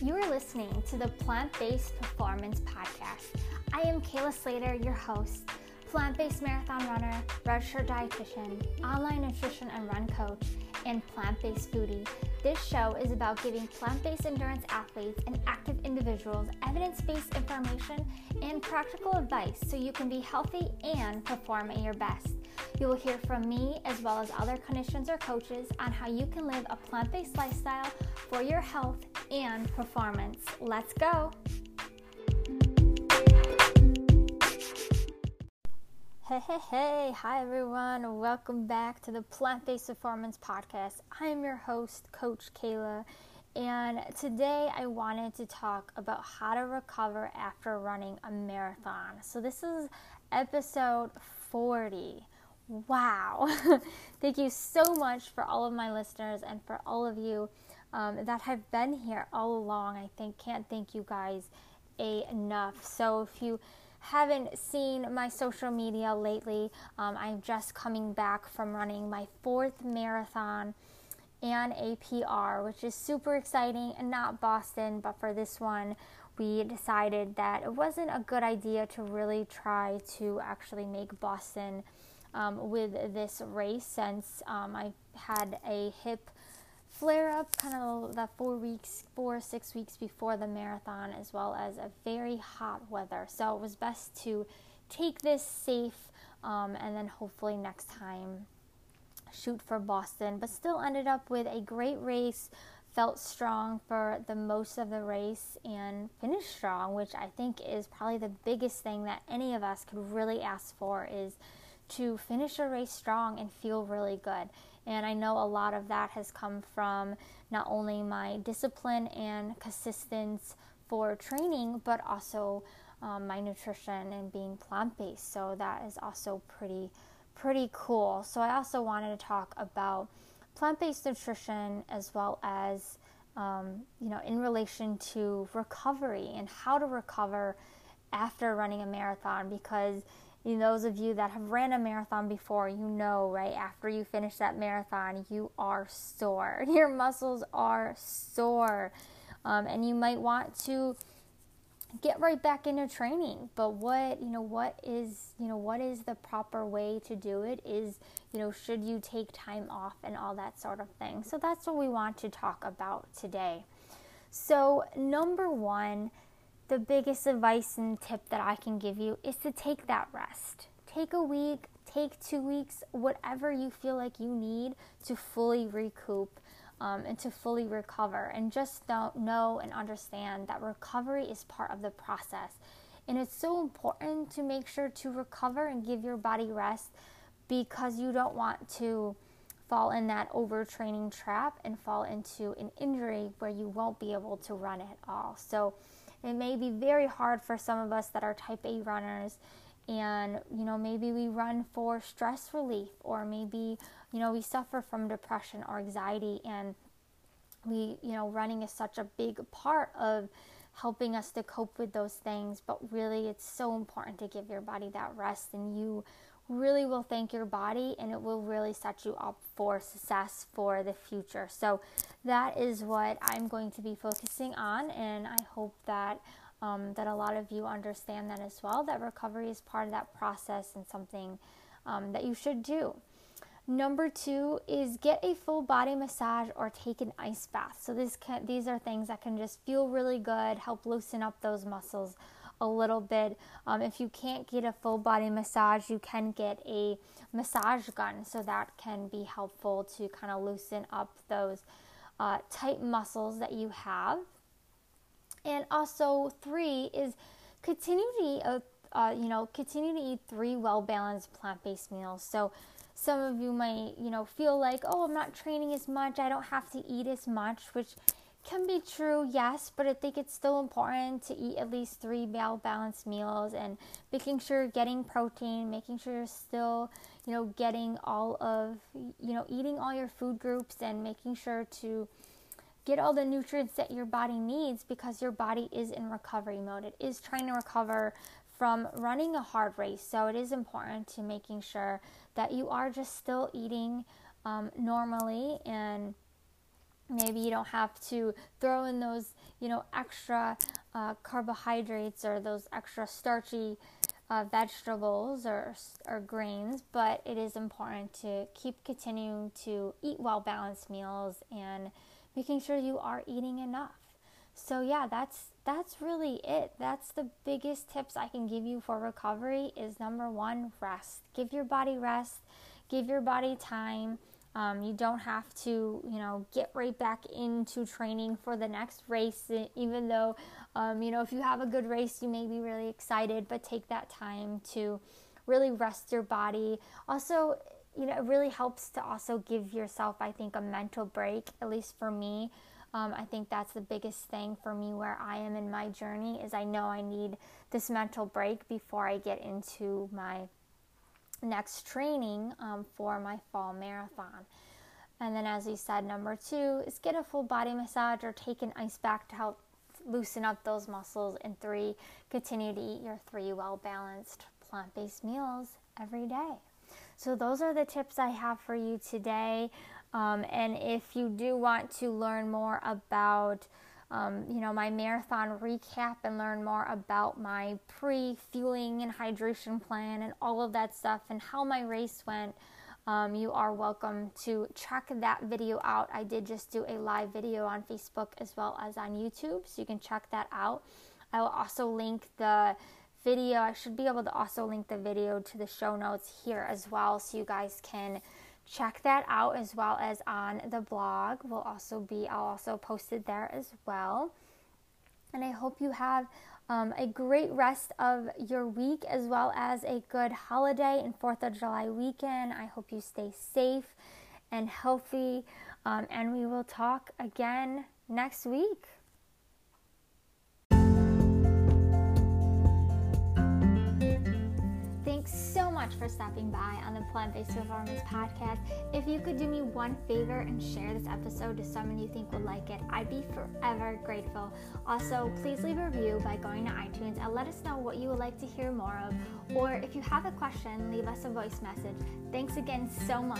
You are listening to the Plant Based Performance Podcast. I am Kayla Slater, your host, plant based marathon runner, registered dietitian, online nutrition and run coach, and plant based foodie. This show is about giving plant based endurance athletes and active individuals evidence based information and practical advice so you can be healthy and perform at your best. You will hear from me as well as other clinicians or coaches on how you can live a plant based lifestyle for your health and performance. Let's go! Hey, hey, hey, hi everyone. Welcome back to the Plant Based Performance Podcast. I am your host, Coach Kayla, and today I wanted to talk about how to recover after running a marathon. So, this is episode 40. Wow. Thank you so much for all of my listeners and for all of you um, that have been here all along. I think can't thank you guys enough. So, if you haven't seen my social media lately, um, I'm just coming back from running my fourth marathon and a PR, which is super exciting and not Boston, but for this one, we decided that it wasn't a good idea to really try to actually make Boston um, with this race since um, I had a hip flare up kind of the four weeks, four, six weeks before the marathon, as well as a very hot weather. So it was best to take this safe um, and then hopefully next time shoot for Boston. But still ended up with a great race. Felt strong for the most of the race and finished strong, which I think is probably the biggest thing that any of us could really ask for is to finish a race strong and feel really good. And I know a lot of that has come from not only my discipline and consistency for training, but also um, my nutrition and being plant based. So that is also pretty, pretty cool. So I also wanted to talk about plant based nutrition as well as, um, you know, in relation to recovery and how to recover after running a marathon because you those of you that have ran a marathon before, you know, right after you finish that marathon, you are sore. Your muscles are sore. Um, and you might want to get right back into training but what you know what is you know what is the proper way to do it is you know should you take time off and all that sort of thing so that's what we want to talk about today so number one the biggest advice and tip that I can give you is to take that rest. Take a week, take two weeks, whatever you feel like you need to fully recoup um, and to fully recover. And just don't know and understand that recovery is part of the process. And it's so important to make sure to recover and give your body rest because you don't want to fall in that overtraining trap and fall into an injury where you won't be able to run at all. So, it may be very hard for some of us that are type A runners and you know maybe we run for stress relief or maybe you know we suffer from depression or anxiety and we you know running is such a big part of helping us to cope with those things but really it's so important to give your body that rest and you really will thank your body and it will really set you up for success for the future. So, that is what I'm going to be focusing on, and I hope that. Um, that a lot of you understand that as well, that recovery is part of that process and something um, that you should do. Number two is get a full body massage or take an ice bath. So this can, these are things that can just feel really good, help loosen up those muscles a little bit. Um, if you can't get a full body massage, you can get a massage gun, so that can be helpful to kind of loosen up those uh, tight muscles that you have. And also, three is continue to eat, a, uh, you know, continue to eat three well balanced plant based meals. So some of you might, you know, feel like, oh, I'm not training as much, I don't have to eat as much, which can be true, yes, but I think it's still important to eat at least three well balanced meals and making sure you're getting protein, making sure you're still, you know, getting all of, you know, eating all your food groups and making sure to get all the nutrients that your body needs because your body is in recovery mode. It is trying to recover from running a hard race. So it is important to making sure that you are just still eating um, normally and maybe you don't have to throw in those you know extra uh, carbohydrates or those extra starchy uh, vegetables or, or grains but it is important to keep continuing to eat well balanced meals and making sure you are eating enough. So yeah that's that's really it. That's the biggest tips i can give you for recovery is number one rest. Give your body rest. Give your body time um, you don't have to, you know, get right back into training for the next race, even though, um, you know, if you have a good race, you may be really excited, but take that time to really rest your body. Also, you know, it really helps to also give yourself, I think, a mental break, at least for me. Um, I think that's the biggest thing for me where I am in my journey is I know I need this mental break before I get into my next training um, for my fall marathon. And then, as we said, number two is get a full body massage or take an ice bath to help loosen up those muscles. And three, continue to eat your three well balanced plant based meals every day. So, those are the tips I have for you today. Um, and if you do want to learn more about um, you know, my marathon recap and learn more about my pre fueling and hydration plan and all of that stuff and how my race went, um, you are welcome to check that video out. I did just do a live video on Facebook as well as on YouTube, so you can check that out. I will also link the video. I should be able to also link the video to the show notes here as well, so you guys can check that out as well as on the blog. Will also be i'll also post it there as well. And i hope you have um, a great rest of your week as well as a good holiday and fourth of july weekend. I hope you stay safe and healthy. Um, and we will talk again next week much for stopping by on the Plant Based Performance Podcast. If you could do me one favor and share this episode to someone you think would like it, I'd be forever grateful. Also, please leave a review by going to iTunes and let us know what you would like to hear more of. Or if you have a question, leave us a voice message. Thanks again so much.